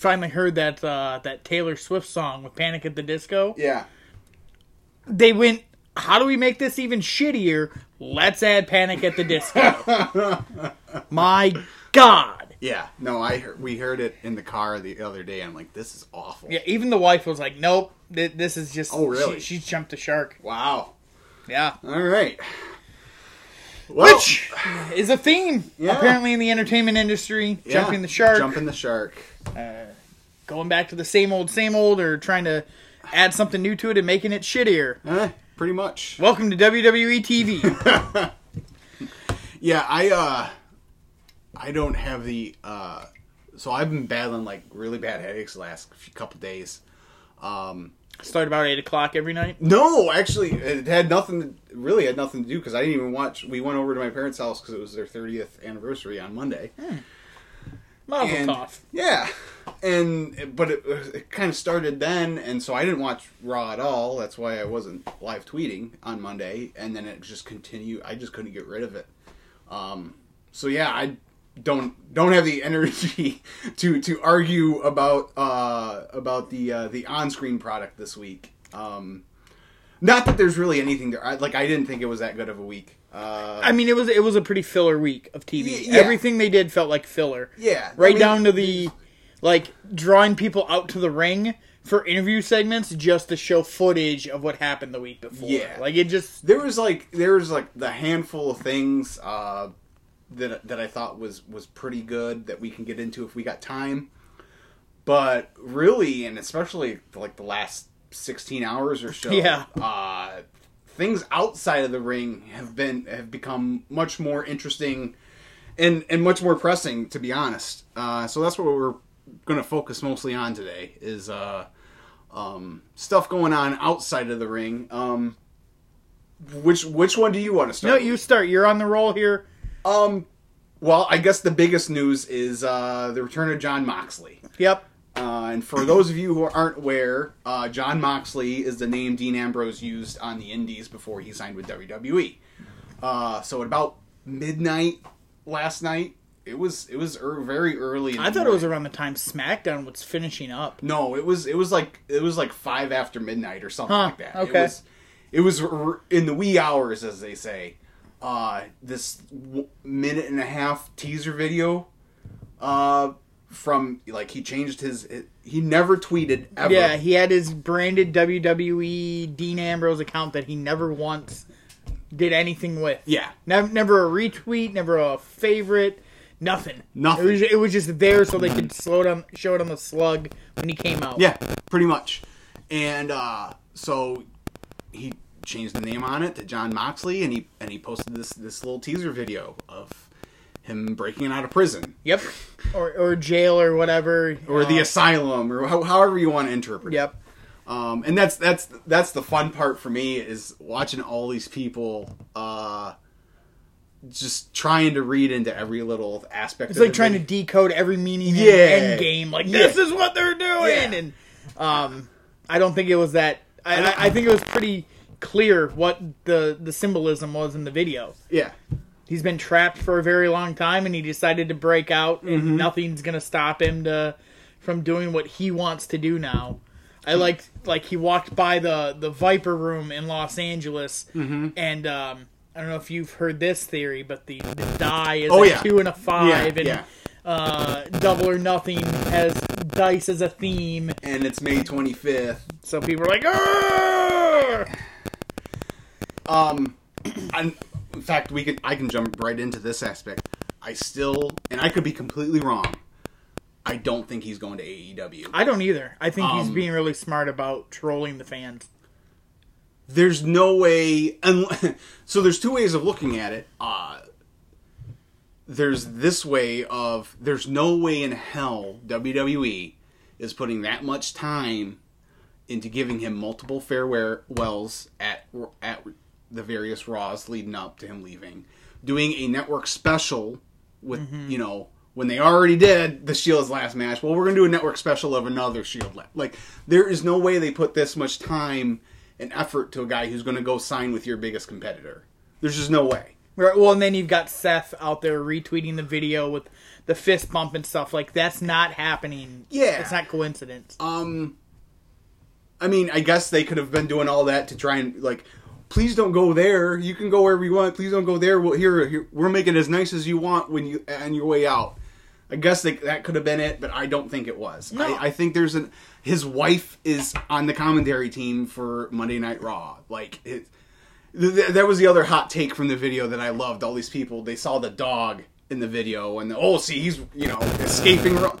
finally heard that uh, that Taylor Swift song with Panic at the Disco, Yeah. they went, "How do we make this even shittier? Let's add Panic at the Disco." My God. Yeah. No, I heard, we heard it in the car the other day. I'm like, this is awful. Yeah, even the wife was like, "Nope, th- this is just." Oh, really? She, she's jumped the shark. Wow. Yeah, All right. Well, which is a theme Yeah. apparently in the entertainment industry. yeah, Jumping the shark, Jumping the shark. going back to the same old, same old, or trying to add something new to it and making it shittier. Eh, pretty much. Welcome to WWE TV. Yeah, I uh I don't have the uh so I've been battling like really bad headaches the last few couple days. Um Start about eight o'clock every night. no, actually it had nothing to, really had nothing to do cuz I didn't even watch we went over to my parents' house cuz it was their 30th anniversary on Monday. Mazel And tov. yeah. And but it, it kind of started then and so I didn't watch Raw at all. That's why I wasn't live tweeting on Monday and then it just continued. I just couldn't get rid of it. Um, so yeah, I don't don't have the energy to to argue about uh, about the uh, the on screen product this week. Um, not that there's really anything there. I, like I didn't think it was that good of a week. Uh, I mean, it was it was a pretty filler week of TV. Yeah. Everything they did felt like filler. yeah, right I mean, down to the like drawing people out to the ring for interview segments just to show footage of what happened the week before. Yeah. like it just there was like there was like the handful of things uh, that that I thought was was pretty good that we can get into if we got time. But really, and especially like the last sixteen hours or so, Yeah. uh, things outside of the ring have been have become much more interesting and and much more pressing, to be honest. Uh, so that's what we're going to focus mostly on today is uh, um, stuff going on outside of the ring. Um, which which one do you want to start? no. with? You start. You're on the roll here. Um, well, I guess the biggest news is uh, the return of John Moxley. Yep. Uh, and for those of you who aren't aware, uh, John Moxley is the name Dean Ambrose used on the Indies before he signed with WWE. Uh, so at about midnight last night, it was it was er, very early. In I thought it was around the time SmackDown was finishing up. No, it was it was like it was like five after midnight or something Huh, like that. okay. It was it was r- in the wee hours, as they say. Uh, this w- minute and a half teaser video. Uh, from like he changed his. He never tweeted ever. Yeah, he had his branded WWE Dean Ambrose account that he never once did anything with. Yeah. Never, never a retweet, never a favorite, nothing. Nothing. It was, it was just there so they could slow down, show it on the slug when he came out. Yeah, pretty much. And uh, so he changed the name on it to John Moxley, and he and he posted this this little teaser video of him breaking out of prison Yep. Or or jail or whatever. or the Uh, asylum or how, however you want to interpret it. Yep. Um, and that's that's that's the fun part for me is watching all these people uh, just trying to read into every little aspect. It's of like the trying to decode every meaning Yeah. in end game. Like Yeah. this is what they're doing, Yeah. and um, I don't think it was that. I, I, I think it was pretty clear what the the symbolism was in the video. yeah. He's been trapped for a very long time, and he decided to break out, and Mm-hmm. nothing's gonna stop him to from doing what he wants to do now. I like like he walked by the the Viper Room in Los Angeles, Mm-hmm. and um, I don't know if you've heard this theory, but the, the die is Oh, a yeah. two and a five, Yeah, and yeah. uh, Double or Nothing has dice as a theme, And it's May twenty fifth. so people are like, "Arr!" Um, and in fact, we can I can jump right into this aspect. I still, and I could be completely wrong. I don't think he's going to AEW. I don't either. I think he's Um, being really smart about trolling the fans. There's no way. And so there's two ways of looking at it. Uh, there's this way of there's no way in hell WWE is putting that much time into giving him multiple farewells at at the various Raws leading up to him leaving, doing a network special with you know when they already did the Shield's last match. Well, we're gonna do a network special of another Shield. la- Like there is no way they put this much time and effort to a guy who's gonna go sign with your biggest competitor. There's just no way. Right, well, and then you've got Seth out there retweeting the video with the fist bump and stuff. Like that's not happening. Yeah. it's not coincidence. Um, I mean, I guess they could have been doing all that to try and like, please don't go there. You can go wherever you want. Please don't go there. Well, here, here we're making it as nice as you want when you on your way out. I guess they, that could have been it, but I don't think it was. No. I, I think there's an his wife is on the commentary team for Monday Night Raw. Like it, th- th- that was the other hot take from the video that I loved. All these people they saw the dog in the video and oh, see he's you know escaping. Raw.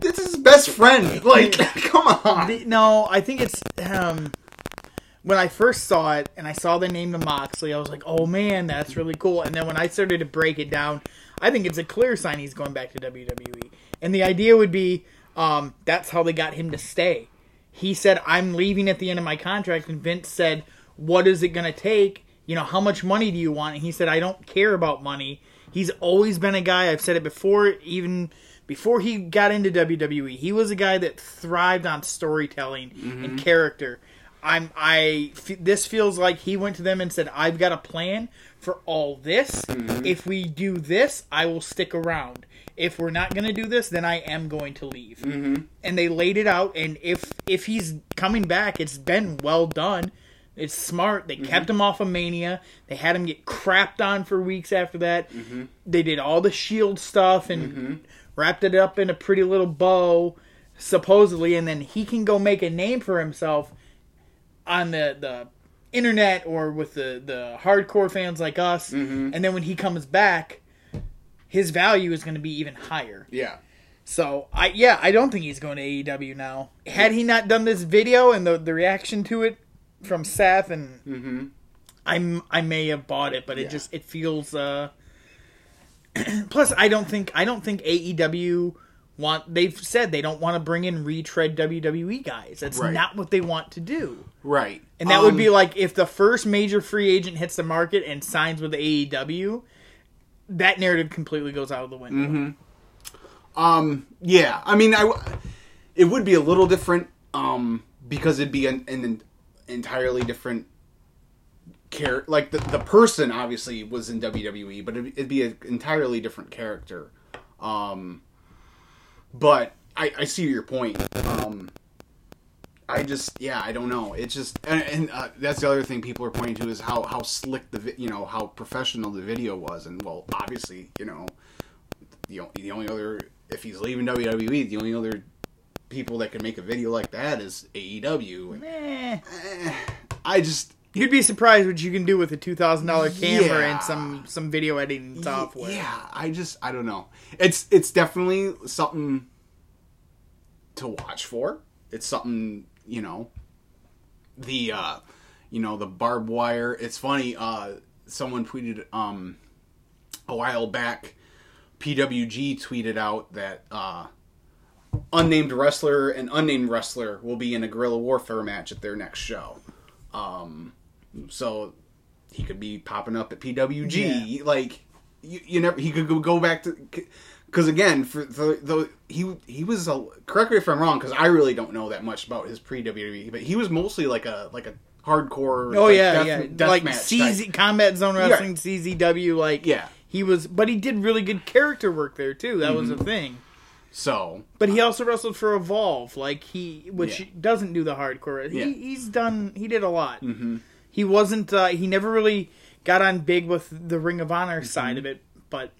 This is his best friend. Like, come on. The- no, I think it's um, when I first saw it and I saw the name of Moxley, I was like, "Oh man, that's really cool." And then when I started to break it down, I think it's a clear sign he's going back to WWE. And the idea would be um, that's how they got him to stay. He said, "I'm leaving at the end of my contract," and Vince said, "What is it going to take? You know, how much money do you want?" And he said, "I don't care about money." He's always been a guy. I've said it before, even before he got into WWE. He was a guy that thrived on storytelling and character. I'm I f- this feels like he went to them and said, "I've got a plan for all this. Mm-hmm. If we do this, I will stick around. If we're not going to do this, then I am going to leave." Mm-hmm. And they laid it out. And if if he's coming back, it's been well done. It's smart. They mm-hmm. kept him off of Mania. They had him get crapped on for weeks after that. Mm-hmm. They did all the Shield stuff and wrapped it up in a pretty little bow, supposedly, and then he can go make a name for himself on the the internet or with the the hardcore fans like us. And then when he comes back, his value is going to be even higher. Yeah. So I yeah, I don't think he's going to AEW now. Had he not done this video and the the reaction to it from Seth and I'm I may have bought it, but it Yeah. just it feels uh plus I don't think I don't think AEW want they've said they don't want to bring in retread WWE guys. That's Right. not what they want to do. Right. And that would Um, be like if the first major free agent hits the market and signs with AEW, that narrative completely goes out of the window. Mm-hmm. Um. Yeah. I mean, I. It would be a little different. Um. Because it'd be an, an entirely different. Care like the the person obviously was in WWE, but it'd, it'd be an entirely different character. Um. But I I see your point. Um. I just yeah I don't know it's just and, and uh, that's the other thing people are pointing to is how how slick the vi- you know how professional the video was and well obviously you know the, the only other if he's leaving WWE the only other people that can make a video like that is AEW eh, I just You'd be surprised what you can do with a two thousand dollar camera Yeah. and some some video editing software. yeah I just I don't know it's it's definitely something to watch for it's something you know the uh you know the barbed wire it's funny uh someone tweeted um a while back pwg tweeted out that uh unnamed wrestler and unnamed wrestler will be in a guerrilla warfare match at their next show um so he could be popping up at pwg like you, you never he could go, back to because again for the, he he was a correct me if i'm wrong because i really don't know that much about his pre wwe but he was mostly like a like a hardcore Oh like, yeah, death- yeah. death like CZ type. Combat Zone Wrestling, CZW. Like Yeah. he was, but he did really good character work there too. That Mm-hmm. was a thing. so But he also wrestled for Evolve, like he, which Yeah. doesn't do the hardcore. He, Yeah. He's done. He did a lot. Mm-hmm. He wasn't. Uh, he never really got on big with the Ring of Honor Mm-hmm. side of it, but,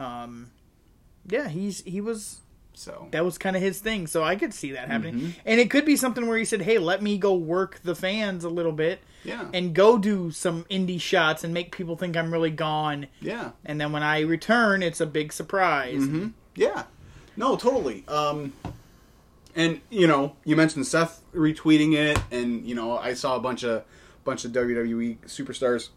um, yeah, he's he was so that was kind of his thing. So I could see that happening, Mm-hmm. and it could be something where he said, "Hey, let me go work the fans a little bit." Yeah. and go do some indie shots and make people think I'm really gone. yeah And then when I return, it's a big surprise. Mm-hmm. Yeah. No, totally. Um and you know, you mentioned Seth retweeting it and you know, I saw a bunch of bunch of WWE superstars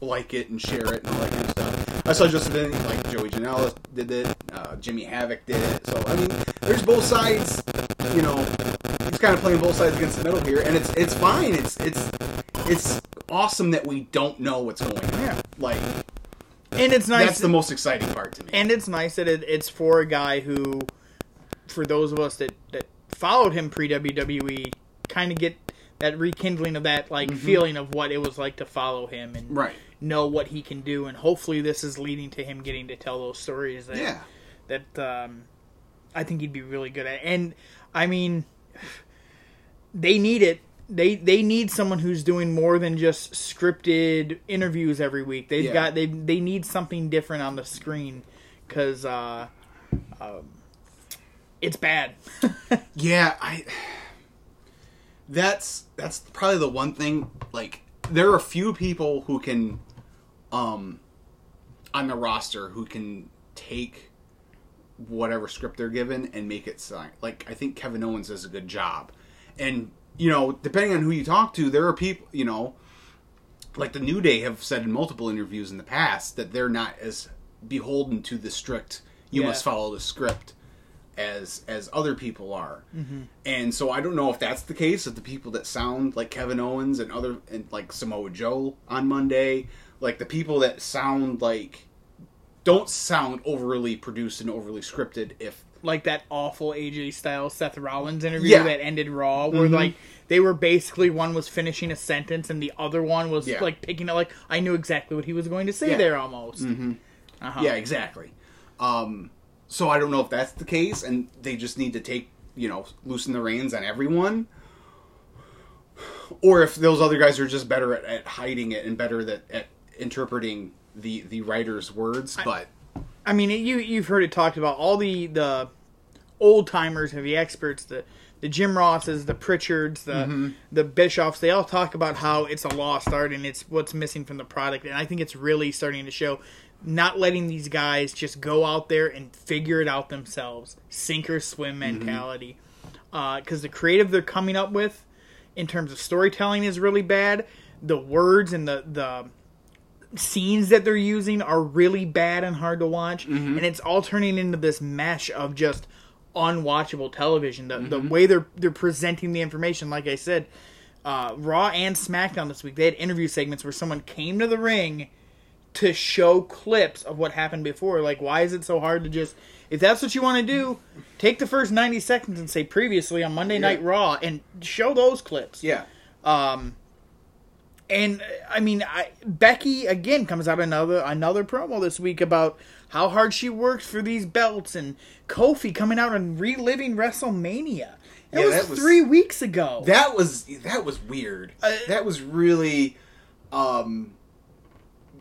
like it and share it and all that kind of stuff. I saw Justin like Joey Janela did it, uh, Jimmy Havoc did it. So I mean, there's both sides. You know, he's kind of playing both sides against the middle here, and it's it's fine. It's it's it's awesome that we don't know what's going on. Yeah. Like And it's nice. that's the most exciting part to me. and it's nice that it, it's for a guy who, for those of us that that followed him pre WWE, kind of get that rekindling of that like feeling of what it was like to follow him and Right. know what he can do, and hopefully this is leading to him getting to tell those stories that Yeah. that um, I think he'd be really good at. And I mean, they need it. They they need someone who's doing more than just scripted interviews every week. They've Yeah. got they they need something different on the screen because uh, um, it's bad. Yeah, I. That's that's probably the one thing. Like, there are a few people who can, um, on the roster who can take whatever script they're given and make it sound like I think Kevin Owens does a good job, and you know, depending on who you talk to, there are people you know, like the New Day have said in multiple interviews in the past that they're not as beholden to the strict you Yeah. must follow the script as as other people are. Mm-hmm. And so I don't know if that's the case of the people that sound like Kevin Owens and other and like Samoa Joe on Monday, like the people that sound like don't sound overly produced and overly scripted if like that awful AJ Styles Seth Rollins interview Yeah. that ended Raw, where Mhm. like they were basically one was finishing a sentence and the other one was Yeah. like picking it like I knew exactly what he was going to say Yeah. there almost. Uh-huh. Yeah, exactly. Um, so I don't know if that's the case, and they just need to take you know loosen the reins on everyone, or if those other guys are just better at, at hiding it and better that at interpreting the the writer's words. but I mean, you you've heard it talked about all the the old timers, and the experts, the the Jim Rosses, the Prichards, the Mm-hmm. the Bischoffs. They all talk about how it's a lost art and it's what's missing from the product. And I think it's really starting to show. Not letting these guys just go out there and figure it out themselves, sink or swim Mm-hmm. mentality. Because the creative they're coming up with, in terms of storytelling, is really bad. The words and the the scenes that they're using are really bad and hard to watch, and it's all turning into this mesh of just unwatchable television. The the way they're they're presenting the information, like I said, uh, Raw and SmackDown this week, they had interview segments where someone came to the ring to show clips of what happened before. Like, why is it so hard to just if that's what you want to do, take the first ninety seconds and say previously on Monday Night Raw and show those clips. yeah, Um, and I mean, I, Becky again comes out another another promo this week about how hard she worked for these belts, and Kofi coming out and reliving WrestleMania. It Yeah, was, that was- three weeks ago. that was that was weird. Uh, that was really, um,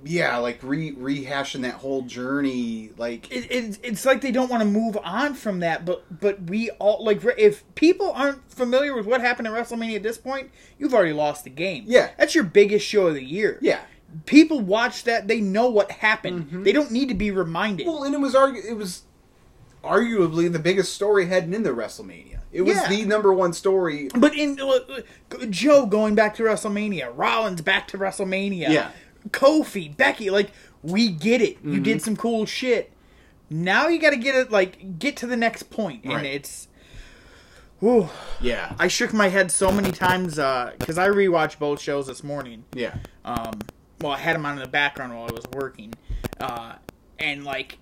yeah, like re rehashing that whole journey. Like it, it, it's like they don't want to move on from that, but but we all like if people aren't familiar with what happened at WrestleMania at this point, you've already lost the game. Yeah. that's your biggest show of the year. yeah. people watch that; they know what happened. They don't need to be reminded. Well, and it was argu- it was arguably the biggest story heading into WrestleMania. It was Yeah. the number one story. But in uh, Joe going back to WrestleMania, Rollins back to WrestleMania, Yeah. Kofi, Becky, like we get it. You did some cool shit. Now you got to get it like get to the next point, and Right. it's. Whew. Yeah, I shook my head so many times because I rewatched both shows this morning. yeah, Um, well, I had them on in the background while I was working, uh, and like,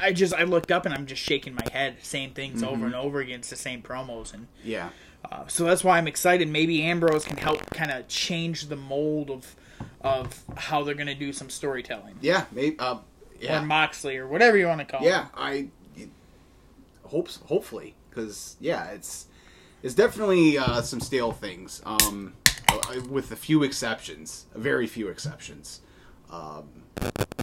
I just I looked up and I'm just shaking my head, same things over and over again, it's the same promos, and yeah, uh, so that's why I'm excited. Maybe Ambrose can help kind of change the mold of of how they're gonna do some storytelling, yeah. Maybe, uh, or yeah, Moxley, or whatever you want to call. It. Yeah. I hopes hopefully because yeah, it's it's definitely uh, some stale things. Um, uh, with a few exceptions, very few exceptions. Um,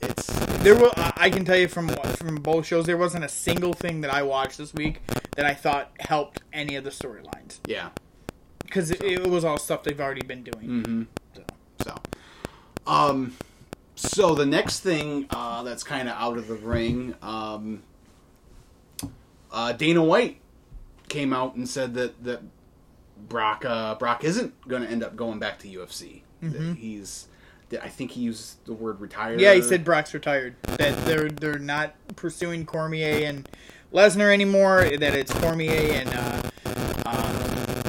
it's There was, I can tell you from from both shows, there wasn't a single thing that I watched this week that I thought helped any of the storylines yeah. because it, it was all stuff they've already been doing. Mm-hmm. So. So, um, so the next thing uh, that's kind of out of the ring, um, uh, Dana White came out and said that that Brock uh, Brock isn't going to end up going back to UFC. That he's, I think he used the word retired. Mm-hmm. Yeah, he said Brock's retired. That they're they're not pursuing Cormier and Lesnar anymore. That it's Cormier and uh, um,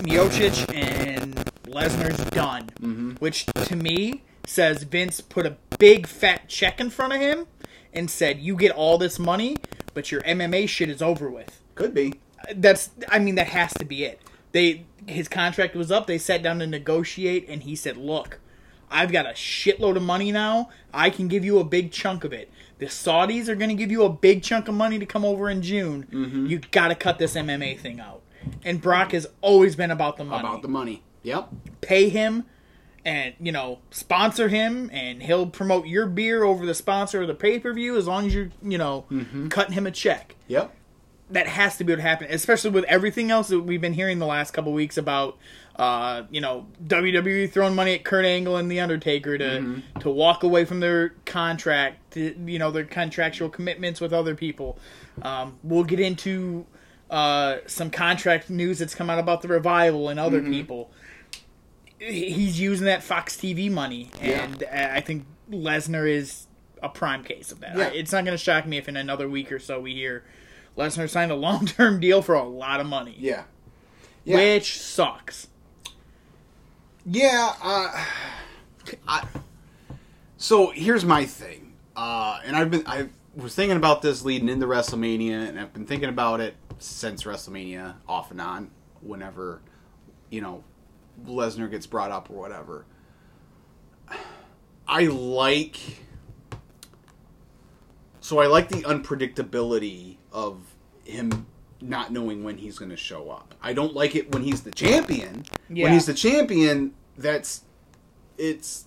Miocic and Lesnar's done. Mm-hmm. Which to me says Vince put a big fat check in front of him and said, "You get all this money, but your MMA shit is over with." could be. That's I mean that has to be it. They his contract was up. They sat down to negotiate, and he said, "Look, I've got a shitload of money now. I can give you a big chunk of it. The Saudis are going to give you a big chunk of money to come over in June. Mm-hmm. You got to cut this MMA thing out. And Brock has always been about the money. About the money. Yep. Pay him and, you know, sponsor him and he'll promote your beer over the sponsor of the pay-per-view as long as you're, you know, Mm-hmm. cutting him a check Yep. that has to be what happened, especially with everything else that we've been hearing the last couple weeks about, uh, you know, WWE throwing money at Kurt Angle and The Undertaker to Mm-hmm. to walk away from their contract, to, you know, their contractual commitments with other people. Um, we'll get into uh, some contract news that's come out about the revival and Mm-hmm. other people. He- He's using that Fox TV money, Yeah. and I think Lesnar is a prime case of that. Yeah. It's not going to shock me if in another week or so we hear Lesnar signed a long term deal for a lot of money, Yeah. Yeah. which sucks. Yeah, uh, I, so here's my thing, uh, and I've been I was thinking about this leading into WrestleMania, and I've been thinking about it since WrestleMania, off and on, whenever you know Lesnar gets brought up or whatever. I like, so I like the unpredictability of him not knowing when he's going to show up. I don't like it when he's the champion. Yeah. When he's the champion, that's it's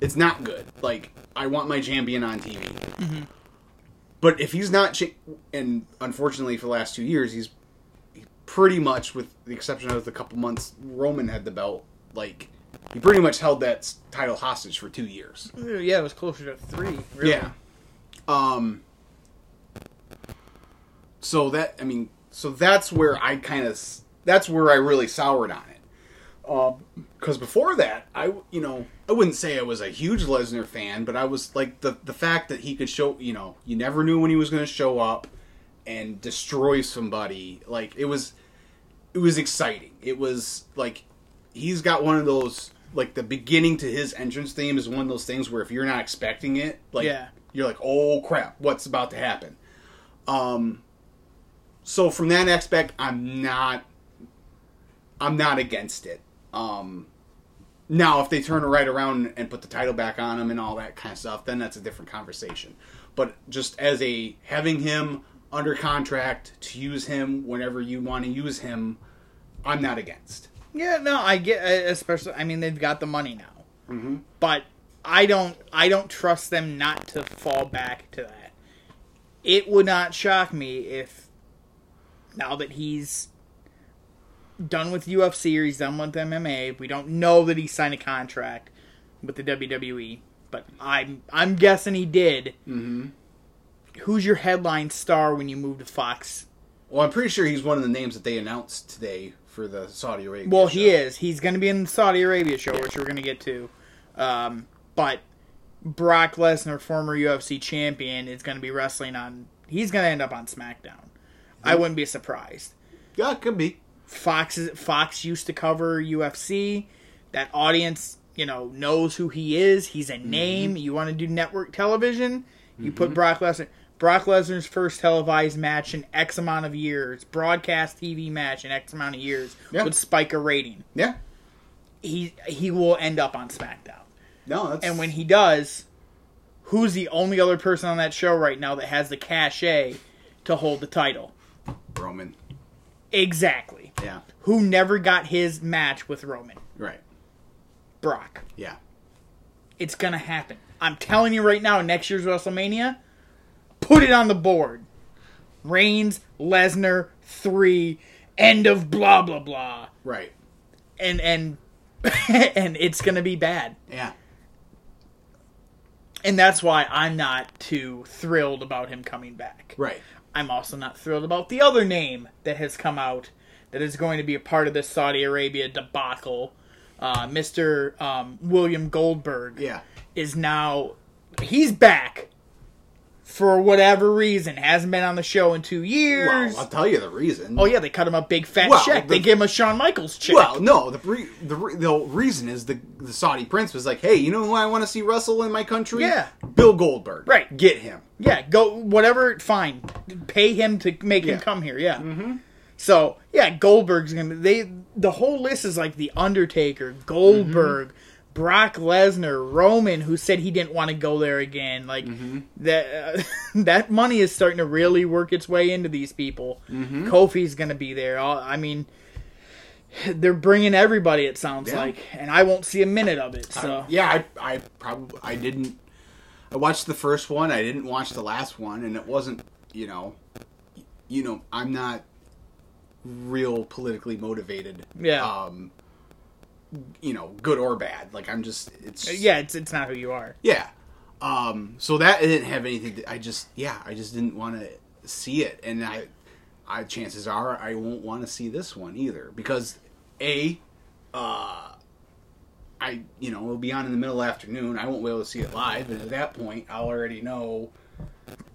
it's not good. Like I want my champion on TV. Mm-hmm. But if he's not, cha- and unfortunately for the last two years, he's he pretty much, with the exception of the couple months Roman had the belt, like he pretty much held that title hostage for two years. Yeah, it was closer to three. Really. Yeah. Um. So that I mean, so that's where I kind of that's where I really soured on it. Um, because before that, I you know I wouldn't say I was a huge Lesnar fan, but I was like the the fact that he could show you know you never knew when he was going to show up and destroy somebody like it was it was exciting. It was like he's got one of those like the beginning to his entrance theme is one of those things where if you're not expecting it, like Yeah. you're like, oh crap, what's about to happen? Um, so from that aspect, I'm not, I'm not against it. Um, now if they turn it right around and put the title back on him and all that kind of stuff, then that's a different conversation. But just as a having him under contract to use him whenever you want to use him, I'm not against. Yeah, no, I get, uh, especially. I mean, they've got the money now, mm-hmm. but I don't. I don't trust them not to fall back to that. It would not shock me if now that he's done with UFC or he's done with MMA, we don't know that he signed a contract with the WWE, but I'm I'm guessing he did. Mm-hmm. Who's your headline star when you move to Fox? Well, I'm pretty sure he's one of the names that they announced today for the Saudi Arabia. Well, he show. is. He's going to be in the Saudi Arabia show, which we're going to get to. Um, but Brock Lesnar, former UFC champion, is going to be wrestling on. He's going to end up on SmackDown. I wouldn't be surprised. Yeah, it could be. Fox is Fox used to cover UFC. That audience, you know, knows who he is. He's a name. You want to do network television? You put Brock Lesnar. Brock Lesnar's first televised match in X amount of years, broadcast TV match in X amount of years, Yeah. would spike a rating. Yeah. He he will end up on SmackDown. No, that's And when he does, who's the only other person on that show right now that has the cachet to hold the title? Roman. Exactly. Yeah. Who never got his match with Roman? Right. Brock. Yeah. It's gonna happen. I'm telling you right now, next year's WrestleMania, put it on the board. Reigns, Lesnar, three, end of blah blah blah. Right. And and and it's gonna be bad. Yeah. And that's why I'm not too thrilled about him coming back. Right. I'm also not thrilled about the other name that has come out that is going to be a part of this Saudi Arabia debacle. Uh, Mr. Um, William Goldberg Yeah. is now he's back for whatever reason. Hasn't been on the show in two years. Well, I'll tell you the reason. oh yeah, they cut him a big fat Well, check. the- they gave him a Shawn Michaels check. Well, no. The re- the re- the reason is the the Saudi prince was like, hey, you know who I want to see wrestle in my country? Yeah. Bill Goldberg. Right. Get him. Yeah, go whatever. Fine, pay him to make Yeah. him come here. Yeah. Mm-hmm. So yeah, Goldberg's gonna. They the whole list is like the Undertaker, Goldberg, Brock Lesnar, Roman, who said he didn't want to go there again. Like that, uh, that money is starting to really work its way into these people. Kofi's going to be there. All- I mean, they're bringing everybody. It sounds Yeah. like, and I won't see a minute of it. So yeah, I I probably I didn't. I watched the first one. I didn't watch the last one, and it wasn't. You know, you know, I'm not real politically motivated. Yeah. Um. You know, good or bad. Like I'm just. It's yeah, it's it's not who you are. Yeah. Um, so that didn't have anything. To, I just, yeah, I just didn't want to see it, and I, I chances are I won't want to see this one either because a, uh, I, you know, it'll be on in the middle of the afternoon. I won't be able to see it live, and at that point, I'll already know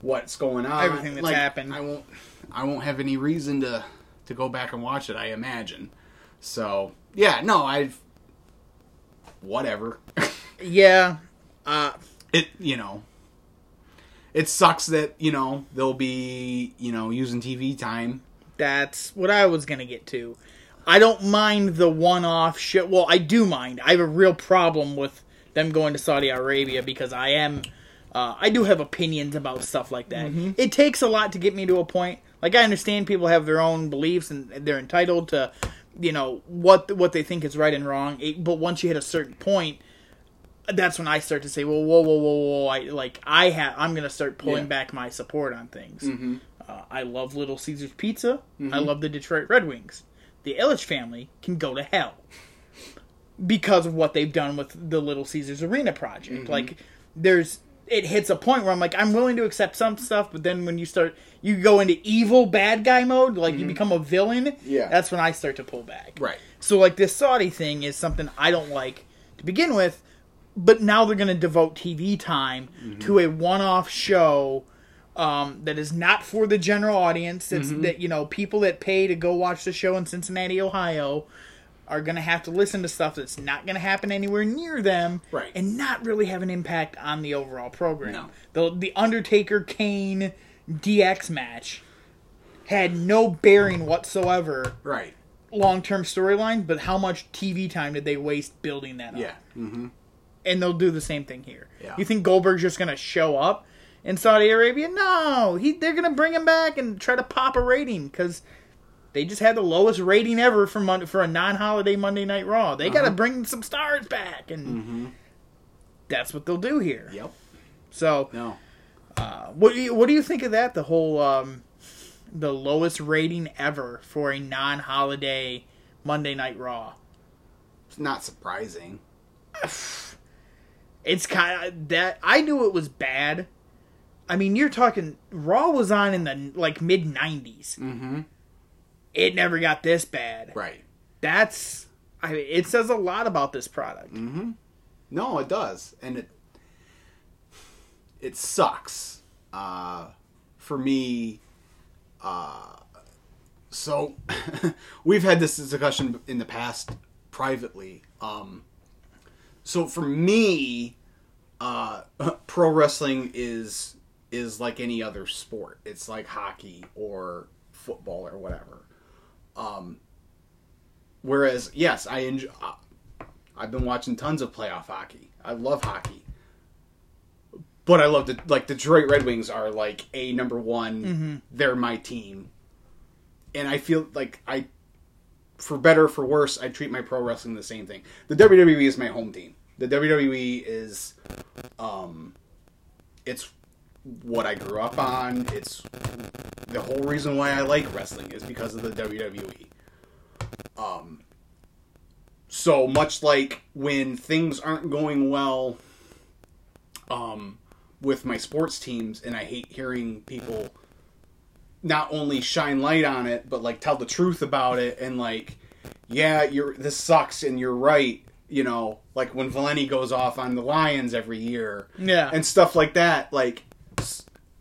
what's going on, Everything that's happened. I won't, I won't have any reason to to go back and watch it. I imagine. So yeah, no, I've whatever. Yeah. Uh, it you know it sucks that you know they'll be you know using tv time That's what I was gonna get to. I don't mind the one-off shit. Well, I do mind. I have a real problem with them going to Saudi Arabia because I am, uh, I do have opinions about stuff like that. It takes a lot to get me to a point. Like I understand people have their own beliefs and they're entitled to, you know, what what they think is right and wrong. It- but once you hit a certain point, that's when I start to say, well, whoa, whoa, whoa, whoa, I like I have, I'm gonna start pulling Yeah. back my support on things. Mm-hmm. Uh, I love Little Caesars Pizza. I mm-hmm. love the Detroit Red Wings. The Ilitch family can go to hell because of what they've done with the Little Caesars Arena project. Mm-hmm. Like, there's it hits a point where I'm like, I'm willing to accept some stuff, but then when you start, you go into evil bad guy mode, like you mm-hmm. become a villain. Yeah. that's when I start to pull back. right So like this Saudi thing is something I don't like to begin with, but now they're going to devote TV time mm-hmm. to a one-off show um, that is not for the general audience. It's mm-hmm. that you know people that pay to go watch the show in Cincinnati, Ohio, are going to have to listen to stuff that's not going to happen anywhere near them, Right. And not really have an impact on the overall program. No. The the Undertaker Kane DX match had no bearing whatsoever right long term storyline, but how much TV time did they waste building that up? yeah mm-hmm. And they'll do the same thing here. Yeah. You think Goldberg's just going to show up in Saudi Arabia? No. He, they're going to bring him back and try to pop a rating because they just had the lowest rating ever for, Mon- for a non holiday Monday Night Raw. They got to bring some stars back. And that's what they'll do here. yep So, no uh, what, do you, what do you think of that? The whole. Um, the lowest rating ever for a non holiday Monday Night Raw. it's not surprising it's kind of that I knew it was bad. I mean, you're talking Raw was on in the like mid '90s. mm-hmm. It never got this bad. right That's I mean, it says a lot about this product. mm-hmm. no it does and it it sucks uh for me uh so we've had this discussion in the past privately um so for me uh pro wrestling is is like any other sport it's like hockey or football or whatever um whereas yes i enjoy i've been watching tons of playoff hockey i love hockey but i love the like the detroit red wings are like a number one they're my team and i feel like i for better or for worse, I treat my pro wrestling the same thing. The WWE is my home team. The WWE is, um, it's what I grew up on. It's the whole reason why I like wrestling is because of the WWE. Um, so much like when things aren't going well, um, with my sports teams, and I hate hearing people not only shine light on it, but like tell the truth about it and like, yeah, you're this sucks and you're right. You know, like when Valenti goes off on the Lions every year, Yeah. and stuff like that. Like,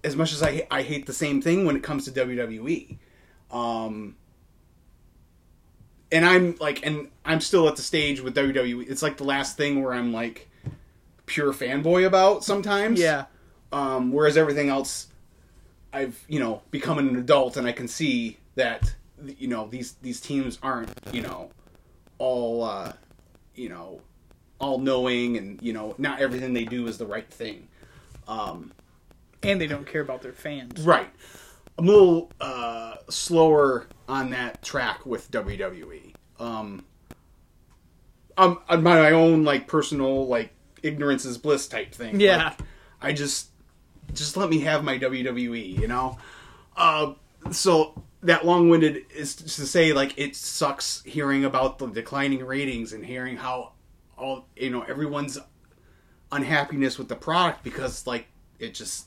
as much as I I hate the same thing when it comes to WWE, um, and I'm like, and I'm still at the stage with WWE. It's like the last thing where I'm like pure fanboy about sometimes. Yeah. Um, whereas everything else, I've you know become an adult and I can see that you know these these teams aren't you know all uh, you know all knowing and you know not everything they do is the right thing. Um, and they don't care about their fans. right. I'm a little uh, slower on that track with WWE. Um, I'm on my own like personal like ignorance is bliss type thing. Yeah. Like, I just just let me have my WWE, you know. Uh, so that long-winded is to say like it sucks hearing about the declining ratings and hearing how all you know everyone's unhappiness with the product because like it just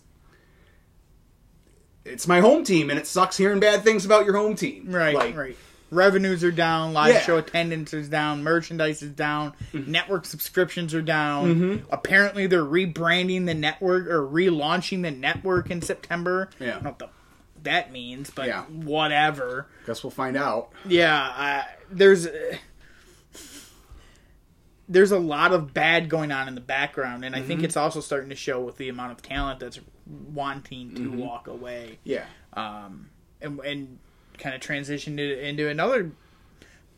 it's my home team and it sucks hearing bad things about your home team. Right, Like, right. Revenues are down, live Yeah. show attendance is down, merchandise is down, network subscriptions are down. Mm-hmm. Apparently, they're rebranding the network or relaunching the network in September. Yeah. I don't know what the, that means, but Yeah. whatever. Guess we'll find out. Yeah, I, there's there's a lot of bad going on in the background, and I Mm-hmm. think it's also starting to show with the amount of talent that's wanting to Mm-hmm. walk away Yeah. um, and, and kind of transitioned it into another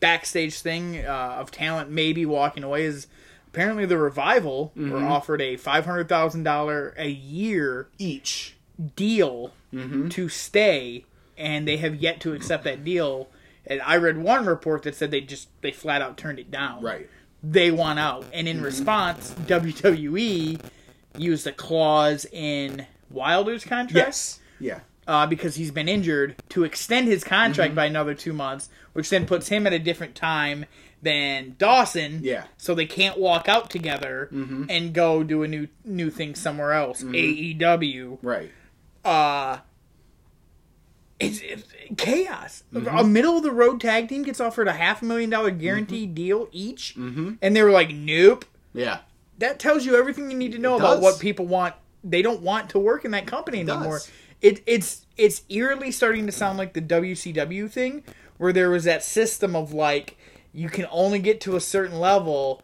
backstage thing uh, of talent maybe walking away is apparently the revival Mm-hmm. were offered a five hundred thousand dollar a year Each. deal Mm-hmm. to stay, and they have yet to accept that deal. And I read one report that said they just they flat out turned it down. Right. They want out, and in response, WWE used a clause in Wilder's contract Yes. Yeah. uh, because he's been injured to extend his contract mm-hmm. by another two months, which then puts him at a different time than Dawson. Yeah. So they can't walk out together mm-hmm. and go do a new new thing somewhere else. Mm-hmm. AEW. Right. Uh it's, it's chaos. A middle of the road tag team gets offered a half a million dollar guaranteed deal each, and they were like, "Nope." Yeah. that tells you everything you need to know about what people want. They don't want to work in that company does. anymore. It, it's it's eerily starting to sound like the WCW thing, where there was that system of like you can only get to a certain level,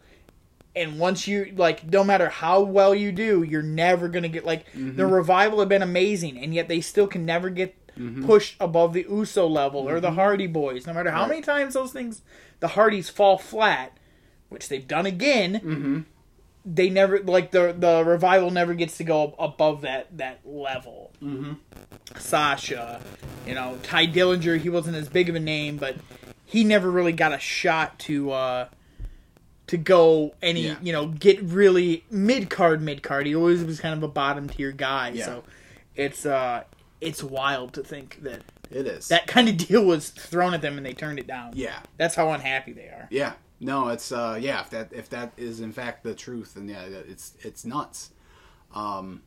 and once you like, no matter how well you do, you're never gonna get like the mm-hmm. revival have been amazing, and yet they still can never get mm-hmm. pushed above the Uso level or the mm-hmm. Hardy Boys. No matter how Right. many times those things, the Hardys fall flat, which they've done again they never like the the revival never gets to go above that that level. Mm-hmm. Sasha, you know, Tye Dillinger, he wasn't as big of a name, but he never really got a shot to uh to go any Yeah. you know get really mid card mid card. He always was kind of a bottom tier guy. Yeah. So it's uh it's wild to think that It is. that kind of deal was thrown at them and they turned it down. yeah. That's how unhappy they are. Yeah. No, it's uh yeah, if that if that is in fact the truth then yeah, it's it's nuts. Um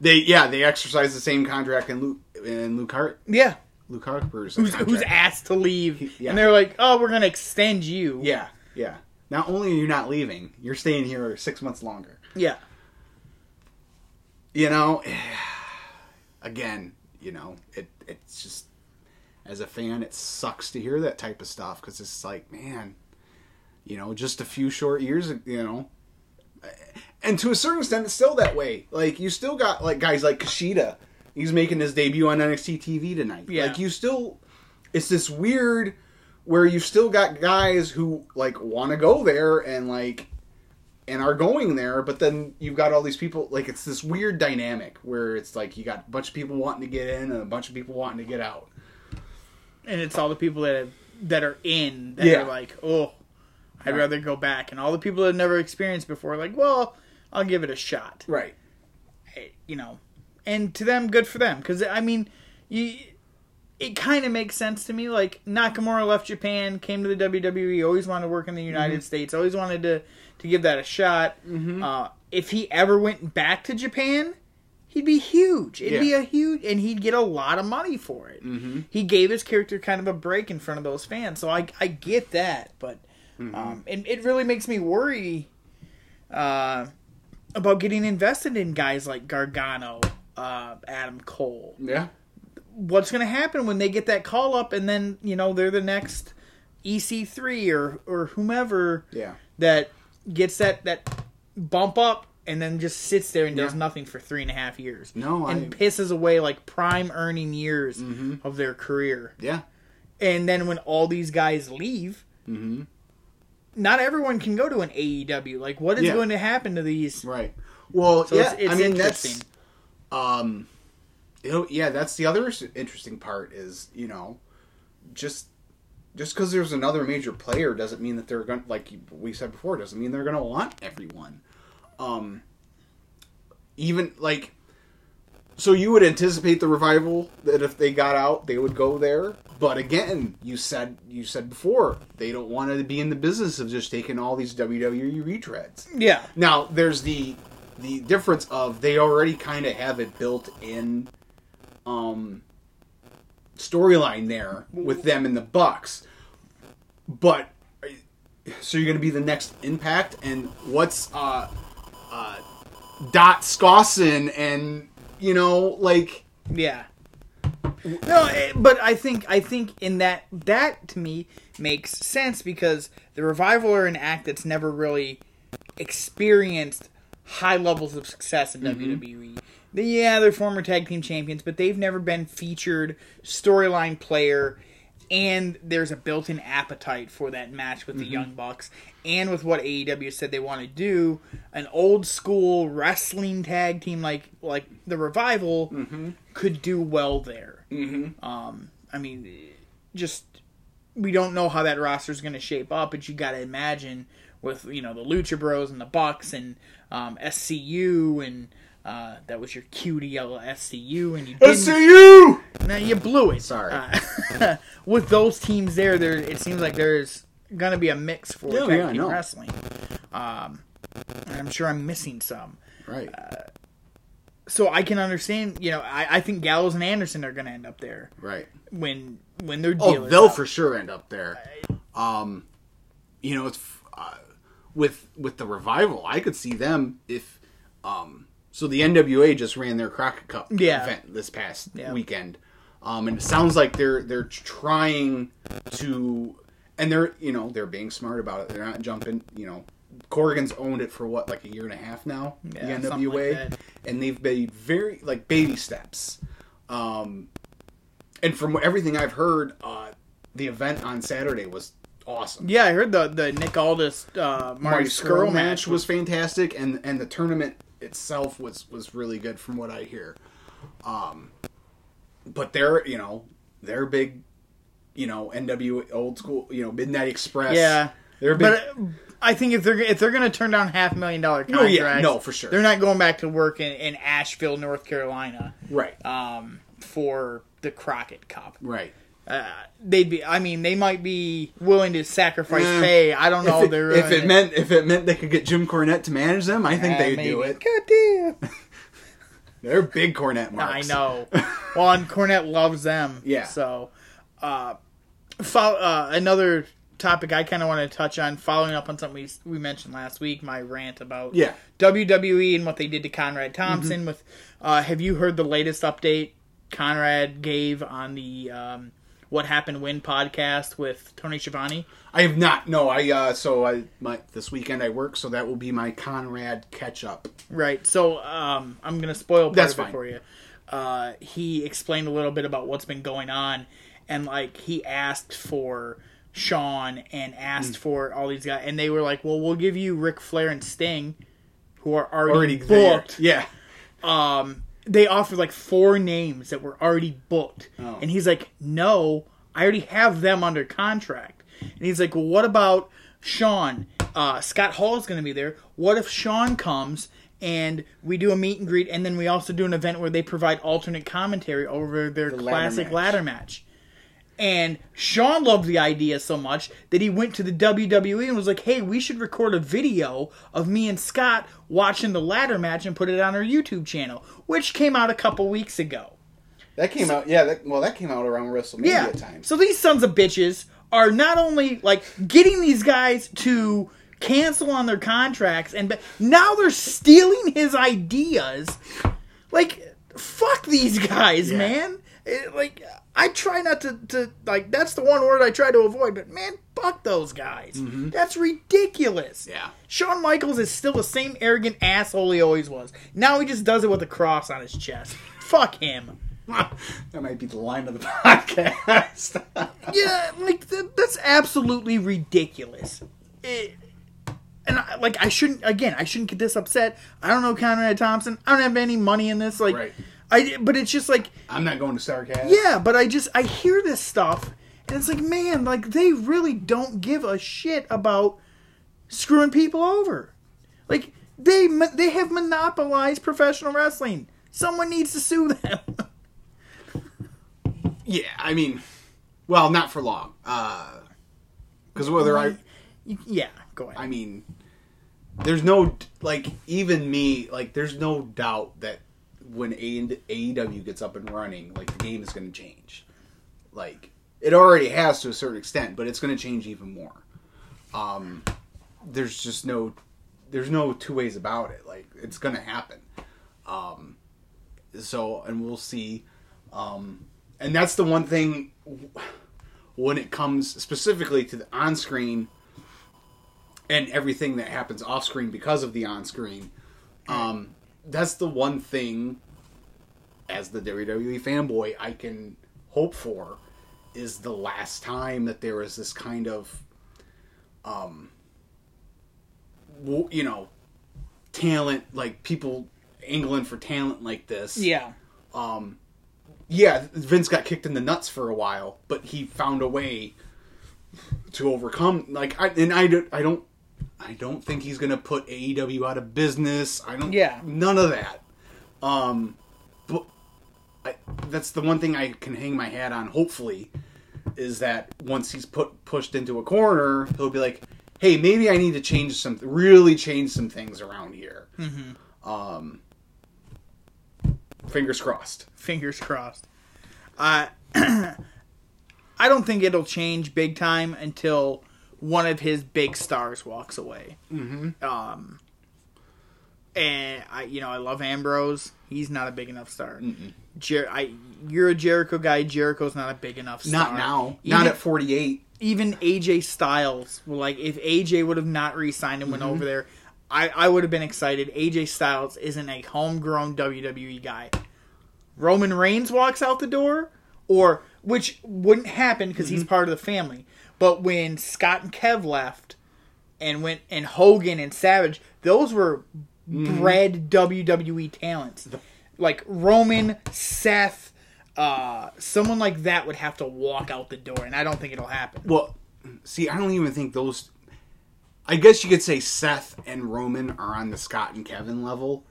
they yeah, they exercise the same contract in Luke in Luke Hart Yeah. Luke Harper's who's, who's asked to leave, Yeah. and they're like, "Oh, we're gonna extend you." Yeah, yeah. Not only are you not leaving, you're staying here six months longer. yeah, You know, again, you know, it it's just as a fan, it sucks to hear that type of stuff because it's like, man, you know, just a few short years, you know, and to a certain extent, it's still that way. Like you still got like guys like Kushida. He's making his debut on NXT TV tonight. Yeah. Like you still, it's this weird where you've still got guys who like want to go there and like and are going there, but then you've got all these people. Like it's this weird dynamic where it's like you got a bunch of people wanting to get in and a bunch of people wanting to get out. and it's all the people that have, that are in that Yeah. are like, "Oh, I'd Right. rather go back," and all the people that have never experienced before, are like, "Well, I'll give it a shot." Right. Hey, You know, and to them, good for them, because I mean, you. It kind of makes sense to me. Like Nakamura left Japan, came to the WWE, always wanted to work in the United Mm-hmm. States, always wanted to to give that a shot. Uh, if he ever went back to Japan, he'd be huge. It'd be a huge, and he'd get a lot of money for it. Mm-hmm. He gave his character kind of a break in front of those fans, so I I get that, but um, it it really makes me worry uh, about getting invested in guys like Gargano, uh, Adam Cole. Yeah. What's going to happen when they get that call up, and then you know they're the next EC3 or or whomever Yeah. that gets that that bump up and then just sits there and does Yeah. nothing for three and a half years. No, and I- Mm-hmm. pisses away like prime earning years of their career. Yeah. And then when all these guys leave, Mm-hmm. Not everyone can go to an AEW. Like, what is Yeah. going to happen to these? Right. Well, So yeah. it's, it's I mean, that's um, yeah. That's the other interesting part is you know, just just because there's another major player doesn't mean that they're going to like we said before doesn't mean they're going to want everyone. Um, even like. So you would anticipate the revival that if they got out, they would go there. But again, you said you said before they don't want to be in the business of just taking all these WWE retreads. yeah, Now, there's the the difference of they already kind of have it built in um storyline there with them and the Bucks. But so you're going to be the next Impact and what's uh uh Dot Scosson and you know like yeah. No, eh, but I think I think in that that to me makes sense because the revival are an act that's never really experienced high levels of success in WWE. Yeah, they're former tag team champions, but they've never been featured storyline player. And there's a built-in appetite for that match with the Young Bucks, and with what AEW said they want to do, an old school wrestling tag team like like the Revival could do well there. Mm-hmm. Um, I mean, just we don't know how that roster is going to shape up, but you got to imagine with you know the Lucha Bros and the Bucks and um, SCU and uh, that was your cue to yell SCU and you didn't. SCU. Now you blew it. Sorry. Uh, with those teams there, there it seems like there's going to be a mix for Yeah, tag yeah, I team wrestling. Um, and I'm sure I'm missing some. Right. So I can understand. You know, I, I think Gallows and Anderson are going to end up there right. when when they're Oh, they'll out. for sure end up there. Um, you know, it's uh, with with the revival. I could see them if um. So the NWA just ran their Crockett Cup Yeah. event this past Yeah. weekend, um, and it sounds like they're they're trying to, and they're you know they're being smart about it. They're not jumping. You know, Corgan's owned it for what like a year and a half now. Yeah, the like NWA, that. and they've made very like baby steps. Um, and from everything I've heard, uh, the event on Saturday was awesome. Yeah, I heard the the Nick Aldis uh, Marty, Marty Scurll match was fantastic, and and the tournament itself was was really good from what I hear. Um, but they're you know they're big, you know NW old school you know Midnight Express. Yeah, they're big. but uh, I think if they're if they're going to turn down half million dollar No, contracts, yeah, no, for sure. they're not going back to work in, in Asheville, North Carolina, right, um, for the Crockett Cup. right. Uh, they'd be. I mean, they might be willing to sacrifice Eh, pay. I don't know. if, it, they're if it uh, meant if it meant they could get Jim Cornette to manage them, I think uh, they'd do it. God damn. They're big Cornette marks. I know. well, and Cornette loves them. Yeah. So, uh, fo- uh, another topic I kind of want to touch on, following up on something we, we mentioned last week, my rant about Yeah. WWE and what they did to Conrad Thompson. Mm-hmm. With, uh, have you heard the latest update Conrad gave on the um, What Happened When podcast with Tony Schiavone? I have not. No, I uh so I my this weekend I work, so that will be my Conrad catch up. Right. So um, I'm going to spoil part That's of it fine. for you. Uh, he explained a little bit about what's been going on, and like he asked for Sean and asked Mm. for all these guys, and they were like, "Well, we'll give you Ric Flair and Sting, who are already, Already there. booked." Yeah. Um, they offered like four names that were already booked, Oh. and he's like, "No, I already have them under contract." And he's like, "Well, what about Sean? Uh, Scott Hall is going to be there. What if Sean comes and we do a meet and greet, and then we also do an event where they provide alternate commentary over their ladder classic match. ladder match?" And Sean loved the idea so much that he went to the WWE and was like, "Hey, we should record a video of me and Scott watching the ladder match and put it on our YouTube channel," which came out a couple weeks ago. That came out. Yeah. That, well, that came out around WrestleMania Yeah. time. So these sons of bitches are not only like getting these guys to cancel on their contracts, and but now they're stealing his ideas. Like, fuck these guys, Yeah. man. It- like, I try not to, to like. That's the one word I try to avoid. But man, fuck those guys. That's ridiculous. Mm-hmm. Yeah. Shawn Michaels is still the same arrogant asshole he always was. Now he just does it with a cross on his chest. Fuck him. that might be the line of the podcast. Yeah, like th- that's absolutely ridiculous. it, and I, like I shouldn't again. I shouldn't get this upset. I don't know Conrad Thompson. I don't have any money in this. Like, Right. I. But it's just like, I'm not going to Starcast. yeah. But I just I hear this stuff, and it's like, man, like they really don't give a shit about screwing people over. Like they they have monopolized professional wrestling. Someone needs to sue them. Yeah, I mean, well, not for long. Uh, because whether I, yeah, go ahead. I mean, there's no like even me like there's no doubt that when AEW gets up and running, like the game is going to change. Like it already has to a certain extent, but it's going to change even more. Um, there's just no, there's no two ways about it. Like it's going to happen. Um, so and we'll see. Um, and that's the one thing when it comes specifically to the on-screen and everything that happens off screen because of the on screen. Um, that's the one thing as the WWE fanboy I can hope for is the last time that there is this kind of um you know talent like people angling for talent like this yeah. um yeah vince got kicked in the nuts for a while but he found a way to overcome like I, and i don't i don't i don't think he's gonna put aew out of business. I don't Yeah. none of that. Um but I, that's the one thing i can hang my hat on hopefully is that once he's put pushed into a corner he'll be like hey maybe i need to change some really change some things around here. Um fingers crossed. Fingers crossed. Uh, I don't think it'll change big time until one of his big stars walks away. Mm-hmm. Um, and I, you know, I love Ambrose. He's not a big enough star. Jer- I, you're a Jericho guy. Jericho's not a big enough star. Not now. Even, not at 48. even AJ Styles. Like if AJ would have not re-signed and went over there, I, I would have been excited. AJ Styles isn't a homegrown WWE guy. Roman Reigns walks out the door, or which wouldn't happen because he's part of the family. But when Scott and Kev left, and went and Hogan and Savage, those were bred WWE talents. Like Roman, Seth, uh, someone like that would have to walk out the door, and I don't think it'll happen. Well, see, I don't even think those. I guess you could say Seth and Roman are on the Scott and Kevin level.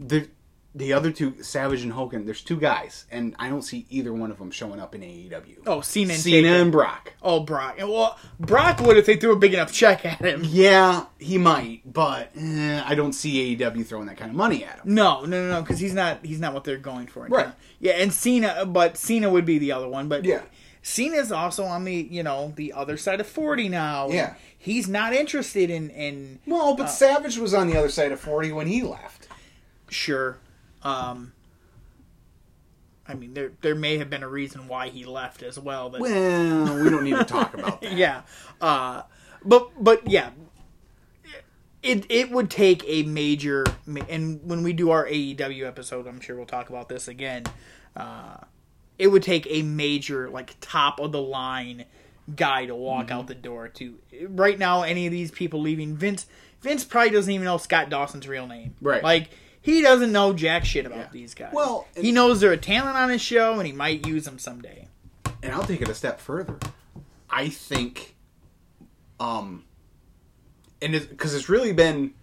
The the other two, Savage and Hogan, there's two guys, and I don't see either one of them showing up in AEW. Oh, Cena and Cena Taker. and Brock. Oh, Brock. Well, Brock would if they threw a big enough check at him. Yeah, he might, but eh, I don't see AEW throwing that kind of money at him. No, no, no, no, because he's not. He's not what they're going for. Right. Yeah, and Cena, but Cena would be the other one. But Yeah. Cena's also on the you know the other side of forty now. Yeah. he's not interested in in Well, but Savage was on the other side of 40 when he left. sure. Um, I mean, there there may have been a reason why he left as well. That Well, we don't need to talk about that. yeah, uh, but but yeah, it it would take a major and when we do our AEW episode, I'm sure we'll talk about this again. Uh, it would take a major like top of the line guy to walk Mm-hmm. out the door to right now any of these people leaving Vince Vince probably doesn't even know Scott Dawson's real name Right. like he doesn't know jack shit about Yeah. these guys Well, he knows they're a talent on his show and he might use them someday and I'll take it a step further. I think, um, and because it's really been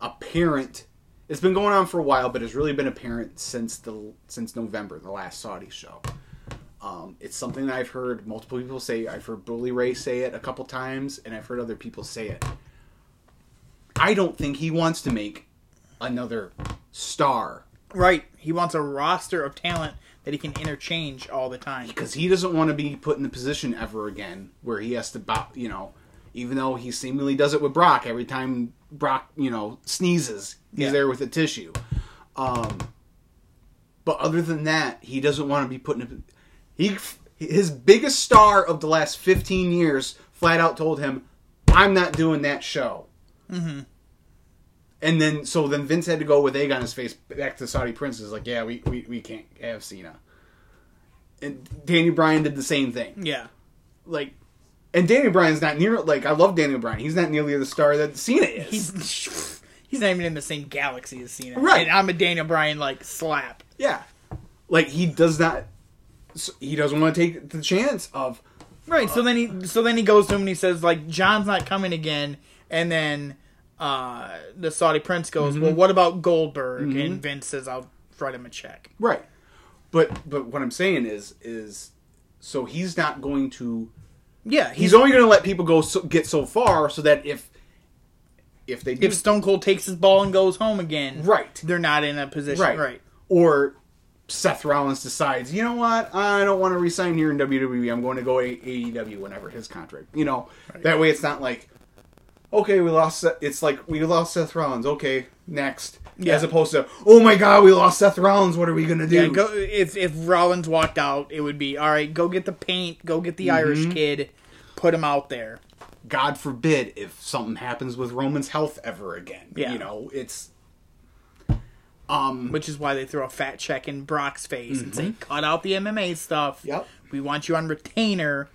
apparent, it's been going on for a while, but it's really been apparent since the since November, the last Saudi show. Um, it's something that I've heard multiple people say. I've heard Bully Ray say it a couple times, and I've heard other people say it. I don't think he wants to make another star. Right. He wants a roster of talent that he can interchange all the time. Because he doesn't want to be put in the position ever again where he has to bow, you know even though he seemingly does it with Brock every time Brock you know sneezes he's Yeah. there with a tissue. Um but other than that he doesn't want to be put in a he his biggest star of the last 15 years flat out told him I'm not doing that show. Mm-hmm. And then so then Vince had to go with egg on his face back to Saudi Princes like yeah we, we, we can't have Cena and Danny Bryan did the same thing. yeah Like, and Daniel Bryan's not near like I love Daniel Bryan. He's not nearly the star that Cena is. He's he's not even in the same galaxy as Cena. Right. And I'm a Daniel Bryan like slap. yeah, like he does not. He doesn't want to take the chance of Right. So uh, then he so then he goes to him and he says like John's not coming again, and then uh, the Saudi prince goes, Mm-hmm. well, what about Goldberg? And Vince says, I'll write him a check. right. But but what I'm saying is is so he's not going to. Yeah. He's He's only going to let people go so, get so far so that if if they do if Stone Cold takes his ball and goes home again, Right. They're not in a position. right Right. or Seth Rollins decides, you know what, I don't want to resign here in WWE. I'm going to go AEW whenever his contract. You know, that way it's not like, okay, we lost. Seth- It's like we lost Seth Rollins. Okay, next. Yeah. As opposed to, oh my God, we lost Seth Rollins. What are we gonna do? Yeah, go, if if Rollins walked out, it would be all right. Go get the paint. Go get the Mm-hmm. Irish kid. Put him out there. God forbid if something happens with Roman's health ever again. Yeah. You know, it's um Which is why they throw a fat check in Brock's face and say, "Cut out the MMA stuff. Mm-hmm. Yep. We want you on retainer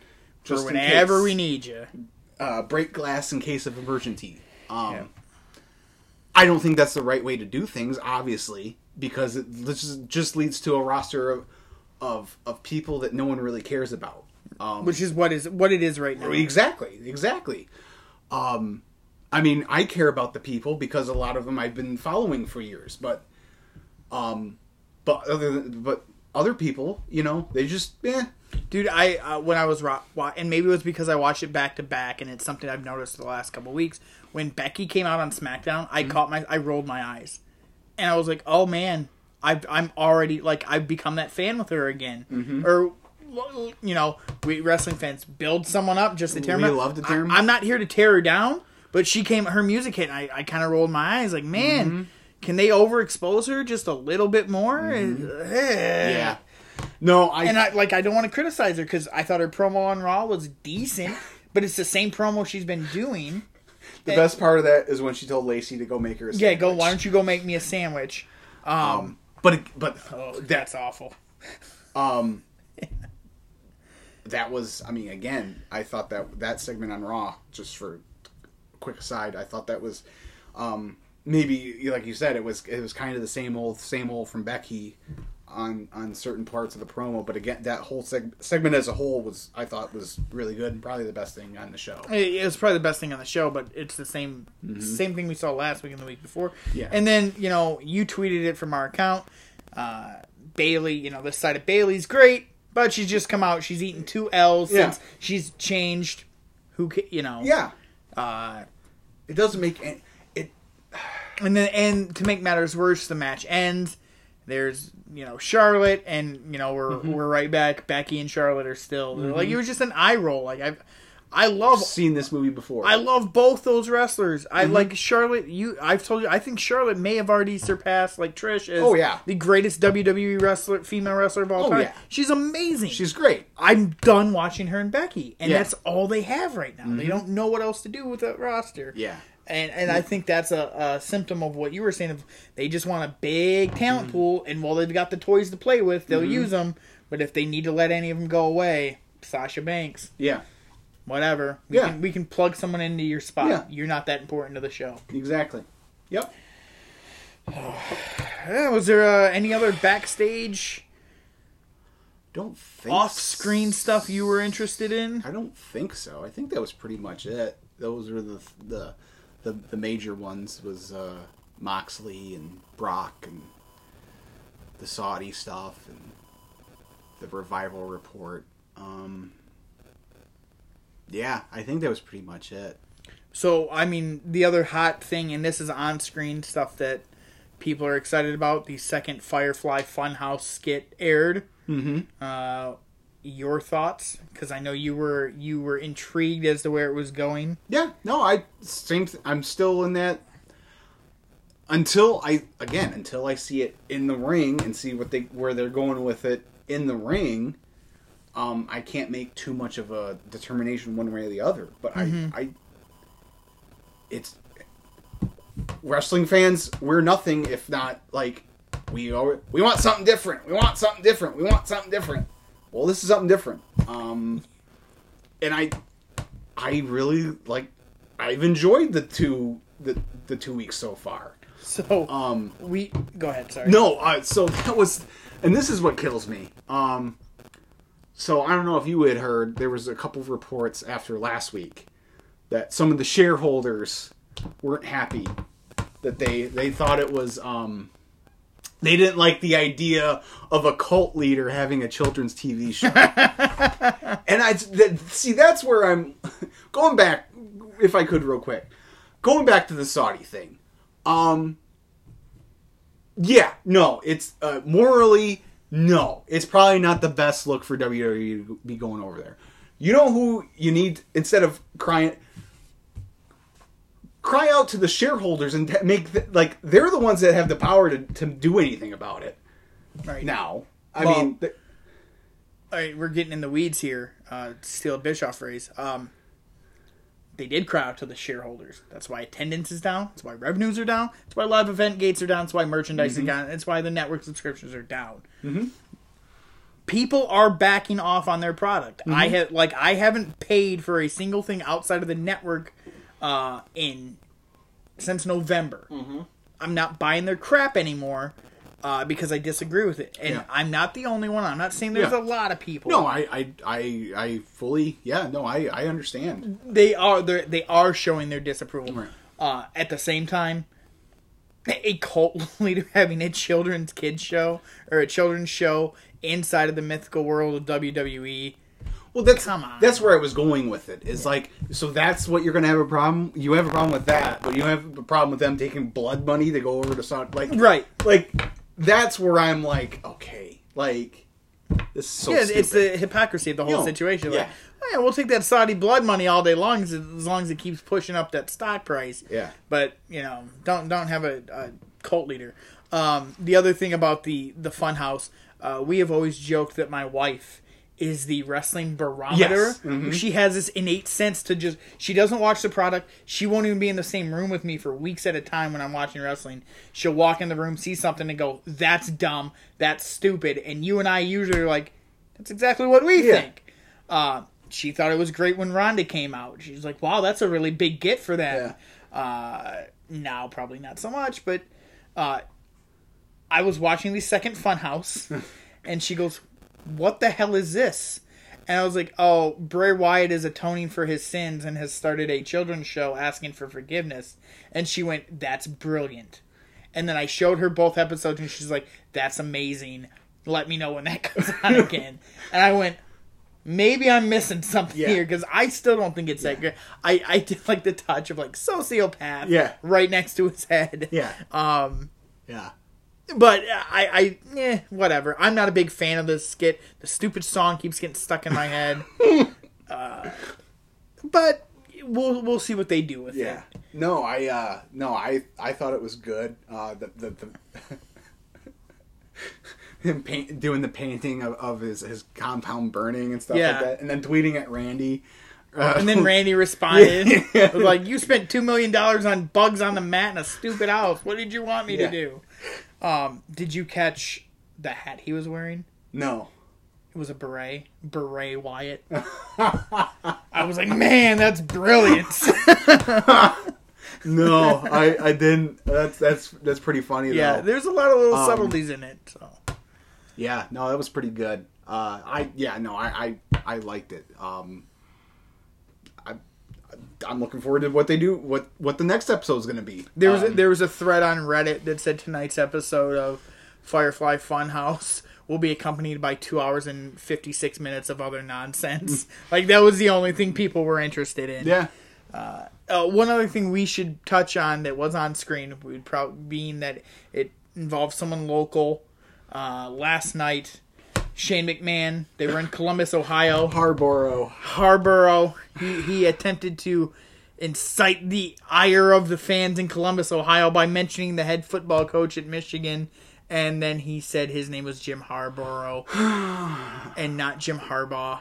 for Just in whenever case. we need you." Uh, break glass in case of emergency. Um, Yeah. I don't think that's the right way to do things, obviously, because it just, leads to a roster of, of of people that no one really cares about. Um, Which is what is what it is right now. exactly, exactly. Um, I mean, I care about the people because a lot of them I've been following for years, but um, but other than, but other people, you know, they just eh. Dude, I uh, when I was ro- and maybe it was because I watched it back to back, and it's something I've noticed the last couple weeks. When Becky came out on SmackDown, I mm-hmm. caught my, I rolled my eyes, and I was like, "Oh man, I've, I'm already like I've become that fan with her again." Mm-hmm. Or, you know, we wrestling fans build someone up just to tear We love to tear. I, am not here to tear her down, but she came, her music hit, and I, I kind of rolled my eyes, like, man. Mm-hmm. Can they overexpose her just a little bit more? Eh. yeah. No, I And I like I don't want to criticize her because I thought her promo on Raw was decent, but it's the same promo she's been doing. the best part of that is when she told Lacey to go make her a sandwich. Yeah, go. Why don't you go make me a sandwich? Um, Um, but but oh, that's awful. um, that was. I mean, again, I thought that that segment on Raw, just for a quick aside, I thought that was um, maybe like you said, it was it was kind of the same old same old from Becky on on certain parts of the promo. But again, that whole seg- segment as a whole was I thought was really good and probably the best thing on the show. It, was probably the best thing on the show, but it's the same same thing we saw last week and the week before. Mm-hmm. Yeah. And then you know you tweeted it from our account. Uh, Bayley, you know this side of Bayley's great, but she's just come out. She's eaten two L's Yeah. since she's changed. Who ca- you know? Yeah, Uh, it doesn't make any, it. And then, and to make matters worse, the match ends. There's, you know, Charlotte, and you know we're Mm-hmm. we're right back. Becky and Charlotte are still like it was just an eye roll. Like I've. I love Seen this movie before. I love both those wrestlers. I Mm-hmm. like Charlotte. You, I've told you, I think Charlotte may have already surpassed like Trish as Oh, yeah. the greatest WWE wrestler, female wrestler of all Oh, time. yeah. She's amazing. She's great. I'm done watching her and Becky, and Yeah. Mm-hmm. that's all they have right now. They don't know what else to do with that roster. Yeah. And and I think that's a, a symptom of what you were saying. Of they just want a big talent Mm-hmm. pool, and while they've got the toys to play with, they'll use them. But if they need to let any of them go away, Sasha Banks, Yeah, whatever, we Yeah. can we can plug someone into your spot. Yeah. You're not that important to the show. exactly. Yep. Yeah, was there uh, any other backstage, Don't think off-screen stuff you were interested in? I don't think so. I think that was pretty much it. Those were the the the, the major ones was uh, Moxley and Brock and the Saudi stuff and the revival report. Um, yeah, I think that was pretty much it. So, I mean, the other hot thing, and this is on screen stuff that people are excited about the second Firefly Funhouse skit aired. Mm-hmm. Uh, your thoughts? Because I know you were you were intrigued as to where it was going. Yeah, no, I same. Th- I'm still in that until I again until I see it in the ring and see what they where they're going with it in the ring. Um, I can't make too much of a determination one way or the other. But I, I, it's wrestling fans. We're nothing if not like we are. We want something different. We want something different. We want something different. Well, this is something different. Um, and I I really like. I've enjoyed the two the the two weeks so far. So Um, we go ahead. Sorry. no, uh, so that was, and this is what kills me. Um, so I don't know if you had heard there was a couple of reports after last week that some of the shareholders weren't happy that they they thought it was um they didn't like the idea of a cult leader having a children's TV show. and I see that's where I'm going back if I could real quick. Going back to the Saudi thing. Um yeah, no, it's uh, morally no. It's probably not the best look for WWE to be going over there. You know who you need instead of crying cry out to the shareholders and make the, like they're the ones that have the power to, to do anything about it Right now. I Well- mean, th- All right, we're getting in the weeds here. Uh, steal a Bischoff phrase. Um, they did cry out to the shareholders. That's why attendance is down. That's why revenues are down. That's why live event gates are down. That's why merchandise Mm-hmm. is down. That's why the network subscriptions are down. Mm-hmm. People are backing off on their product. Mm-hmm. I have like I haven't paid for a single thing outside of the network uh, in since November. Mm-hmm. I'm not buying their crap anymore. Uh, because I disagree with it, and Yeah. I'm not the only one. I'm not saying there's Yeah. a lot of people. no, I, I, I, I fully, yeah, no, I, I understand. they are they are showing their disapproval. Right. Uh, at the same time, a cult leader having a children's kids show or a children's show inside of the mythical world of WWE. Well, that's Come on. that's where I was going with it. Is like, so that's what you're gonna have a problem. You have a problem with that, but you have a problem with them taking blood money to go over to Saudi. Like, Right. like that's where I'm like, okay, like this is so. yeah, stupid. it's the hypocrisy of the whole No, situation. yeah. Oh, yeah, we'll take that Saudi blood money all day long as, as long as it keeps pushing up that stock price. Yeah. But you know, don't don't have a, a cult leader. Um, the other thing about the the Funhouse, uh, we have always joked that my wife is the wrestling barometer. Yes. Mhm. She has this innate sense to just she doesn't watch the product. She won't even be in the same room with me for weeks at a time when I'm watching wrestling. She'll walk in the room, see something, and go, "That's dumb. That's stupid." And you and I usually are like, "That's exactly what we Yeah. think." Uh, she thought it was great when Ronda came out. She's like, "Wow, that's a really big get for them." Uh, now probably not so much, but uh, I was watching the second Funhouse, and she goes, "What the hell is this?" And I was like, "Oh, Bray Wyatt is atoning for his sins and has started a children's show asking for forgiveness." And she went, "That's brilliant." And then I showed her both episodes, and she's like, "That's amazing. Let me know when that comes on again." and I went, maybe I'm missing something Yeah. here because I still don't think it's that good. I I did like the touch of like sociopath, Yeah. right next to his head, Yeah. Um, yeah. But I I eh, whatever. I'm not a big fan of this skit. The stupid song keeps getting stuck in my head. uh, but we'll we'll see what they do with it. Yeah. it. No, I uh no, I I thought it was good. Uh the the, the him paint, doing the painting of, of his his compound burning and stuff Yeah. like that and then tweeting at Randy. Uh, And then Randy responded Yeah. like, "You spent two million dollars on bugs on the mat in a stupid house. What did you want me Yeah. to do?" Um, did you catch the hat he was wearing? No. It was a beret, beret Wyatt. I was like, man, that's brilliant. No, I I didn't. That's that's that's pretty funny yeah, though. there's a lot of little Um, subtleties in it. So Yeah, no, that was pretty good. Uh, I yeah, no, I I, I liked it. Um, I'm looking forward to what they do. What what the next episode is going to be. there was a, Um, there was a thread on Reddit that said tonight's episode of Firefly Funhouse will be accompanied by two hours and fifty six minutes of other nonsense. like that was the only thing people were interested in. yeah. Uh, one other thing we should touch on that was on screen would probably being that it involves someone local. Uh, last night, Shane McMahon. They were in Columbus, Ohio. Harborough. Harborough. He he attempted to incite the ire of the fans in Columbus, Ohio, by mentioning the head football coach at Michigan, and then he said his name was Jim Harborough and not Jim Harbaugh.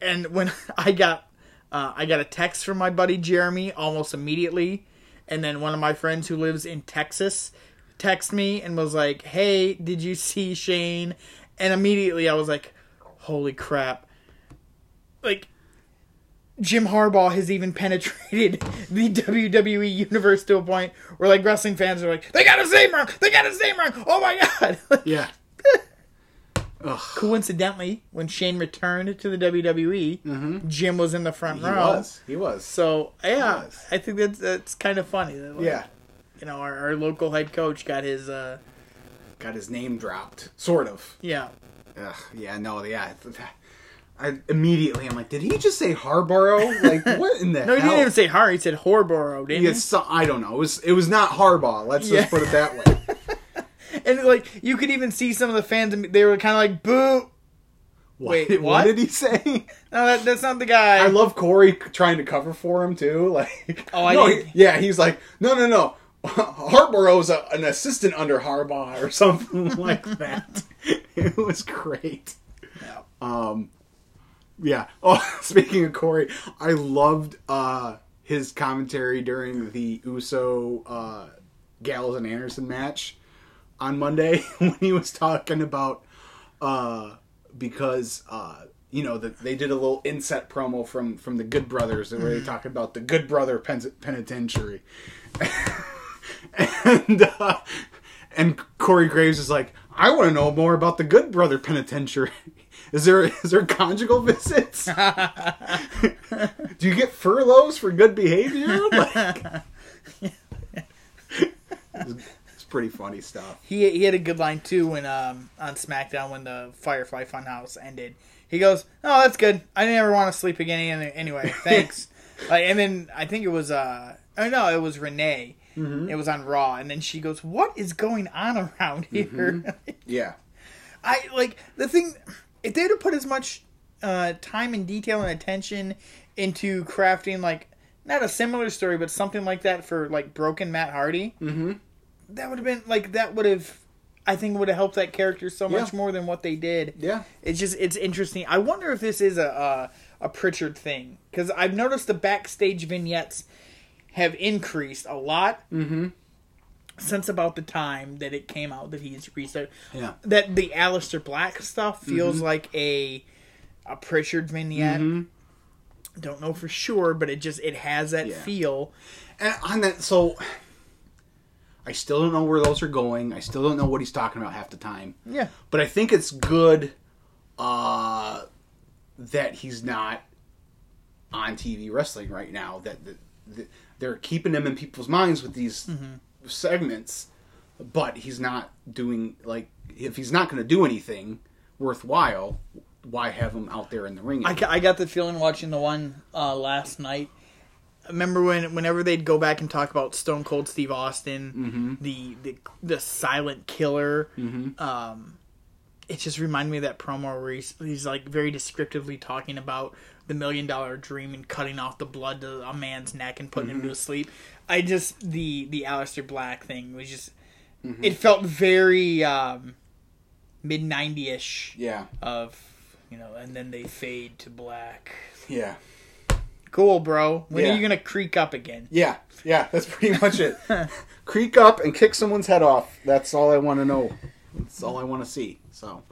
And when I got uh, I got a text from my buddy Jeremy almost immediately, and then one of my friends who lives in Texas texted me and was like, "Hey, did you see Shane?" And immediately I was like, "Holy crap!" Like Jim Harbaugh has even penetrated the WWE universe to a point where like wrestling fans are like, they got his name wrong, they got his name wrong. Oh my god! Yeah. Coincidentally, when Shane returned to the WWE, Jim was in the front Mm-hmm. He row. was. He was. So yeah, was. I think that's that's kind of funny. That, like, Yeah. You know, our, our local head coach got his uh Got his name dropped. Sort of. yeah. Ugh, yeah, no, yeah. I immediately I'm like, did he just say Harborough? Like, what in the No, he hell? didn't even say Har. He said Horborough, didn't He so, I don't know. It was it was not Harbaugh. Let's Yeah. just put it that way. And like you could even see some of the fans. They were kind of like, "Boo!" What, Wait, what what? did he say? No, that, that's not the guy. I love Corey trying to cover for him too. Like, Oh, I no, he- yeah, he's like, no, no, no. Harborough's a, an assistant under Harbaugh or something like that. it was great. Yeah. Um, yeah. Oh, speaking of Corey, I loved uh, his commentary during the Uso uh, Gallows and Anderson match on Monday when he was talking about uh, because uh, you know that they did a little inset promo from from the Good Brothers where they talk about the Good Brother pen- Penitentiary, and uh, and Corey Graves is like, I want to know more about the Good Brother Penitentiary. Is there is there conjugal visits? Do you get furloughs for good behavior? Like, it's, it's pretty funny stuff. He he had a good line too when um on SmackDown when the Firefly Funhouse ended. He goes, "Oh, that's good. I never want to sleep again anyway. Thanks." like, and then I think it was uh oh no, it was Renee. It was on Raw, and then she goes, "What is going on around here?" Yeah. I like the thing. If they'd have put as much uh, time and detail and attention into crafting like not a similar story, but something like that for like Broken Matt Hardy, mm-hmm. that would have been like that would have. I think would have helped that character so much more than what they did. Yeah. It's just it's interesting. I wonder if this is a a, a Prichard thing because I've noticed the backstage vignettes have increased a lot Mm-hmm. since about the time that it came out that he's restarted. Yeah. That the Aleister Black stuff feels like a a Prichard vignette. Don't know for sure, but it just it has that Yeah. feel. And on that, so I still don't know where those are going. I still don't know what he's talking about half the time. Yeah. But I think it's good uh, that he's not on TV wrestling right now. That, that, that they're keeping him in people's minds with these segments, but he's not doing like if he's not going to do anything worthwhile. Why have him out there in the ring? I, I got the feeling watching the one uh, last night. Remember when whenever they'd go back and talk about Stone Cold Steve Austin, the, the the silent killer, um, it just reminded me of that promo where he's, he's like very descriptively talking about the million dollar dream and cutting off the blood to a man's neck and putting him to sleep. I just the the Aleister Black thing was just it felt very um, mid ninety ish yeah, of you know, and then they fade to black. yeah. Cool, bro. When Yeah. are you gonna creak up again? Yeah, yeah, that's pretty much it. Creak up and kick someone's head off. That's all I want to know. That's all I want to see. So,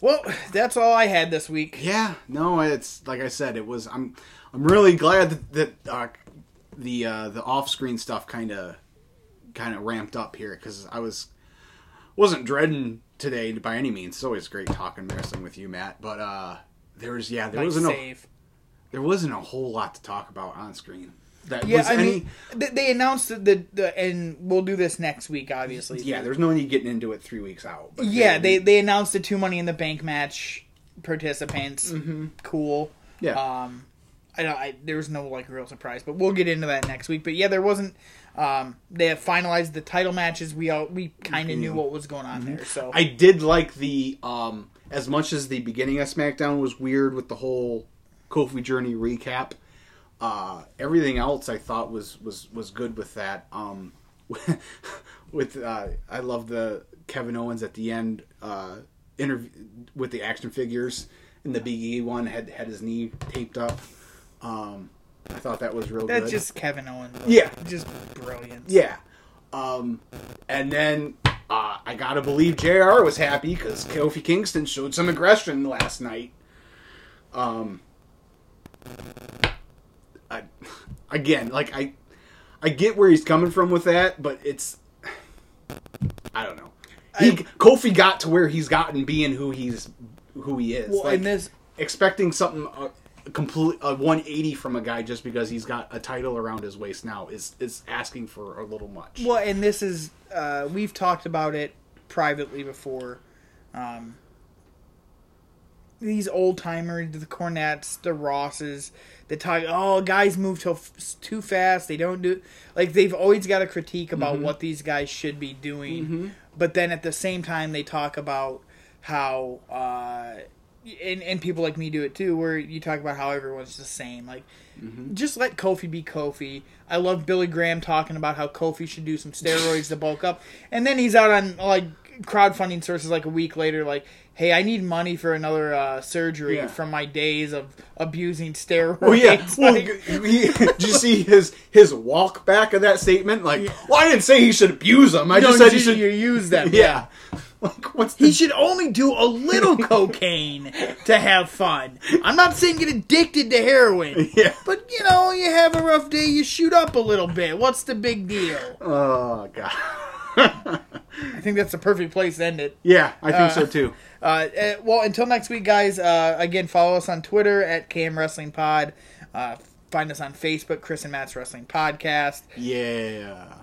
Well, that's all I had this week. yeah, no, it's like I said, it was. I'm, I'm really glad that, that uh, the uh, the off screen stuff kind of, kind of ramped up here because I was, wasn't dreading today by any means. It's always great talking wrestling with you, Matt. But uh, there was, yeah, there wasn't a, there wasn't a whole lot to talk about on screen. That Yeah, was I any. mean, th- they announced the, the, the and we'll do this next week, obviously. yeah, there's no need getting into it three weeks out. But yeah. They they announced the two Money in the Bank match participants. Mm-hmm. Cool. Yeah. Um, I, don't- I there was no like real surprise, but we'll get into that next week. But yeah, there wasn't. Um, they have finalized the title matches. We all we kind of knew what was going on there. So Mm-hmm. I did like the um as much as the beginning of SmackDown was weird with the whole Kofi Journey recap. Uh, everything else I thought was was was good with that. Um, with uh, I love the Kevin Owens at the end uh, interview with the action figures, and the Big E one had had his knee taped up. Um, I thought that was real that's good. just Kevin Owens. Yeah. just brilliant. Yeah. Um, and then uh, I gotta believe JR was happy because Kofi Kingston showed some aggression last night. Um, I, again, like I, I get where he's coming from with that, but it's, I don't know. He I- Kofi got to where he's gotten being who he's who he is. Well, Like, and this expecting something uh, complete a 180 from a guy just because he's got a title around his waist now is is asking for a little much. Well, and this is uh, we've talked about it privately before. Um, these old timers, the Cornettes, the Rosses, that talk, oh, guys move too, too fast. They don't do like they've always got a critique about mm-hmm. what these guys should be doing, mm-hmm. but then at the same time they talk about how. Uh, and, and people like me do it too, where you talk about how everyone's the same. Like, mm-hmm. just let Kofi be Kofi. I love Billy Graham talking about how Kofi should do some steroids to bulk up, and then he's out on like crowdfunding sources like a week later, like, "Hey, I need money for another uh, surgery Yeah. from my days of abusing steroids." Oh yeah. Well, Like, he, did you see his his walk back of that statement? Like, well, I didn't say he should abuse them. I no, just said he should. you use them. yeah. Like, what's the He should only do a little cocaine to have fun. I'm not saying get addicted to heroin. Yeah. But you know, you have a rough day, you shoot up a little bit. What's the big deal? Oh god. I think that's the perfect place to end it. yeah, I think so too. Uh, eh, well, until next week, guys. Uh, again, follow us on Twitter at KM Wrestling Pod. Uh, find us on Facebook, Chris and Matt's Wrestling Podcast. Yeah.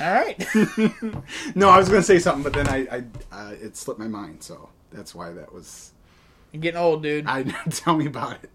All right. No, I was gonna say something, but then I, I uh, it slipped my mind. So that's why that was. You're getting old, dude. I tell me about it.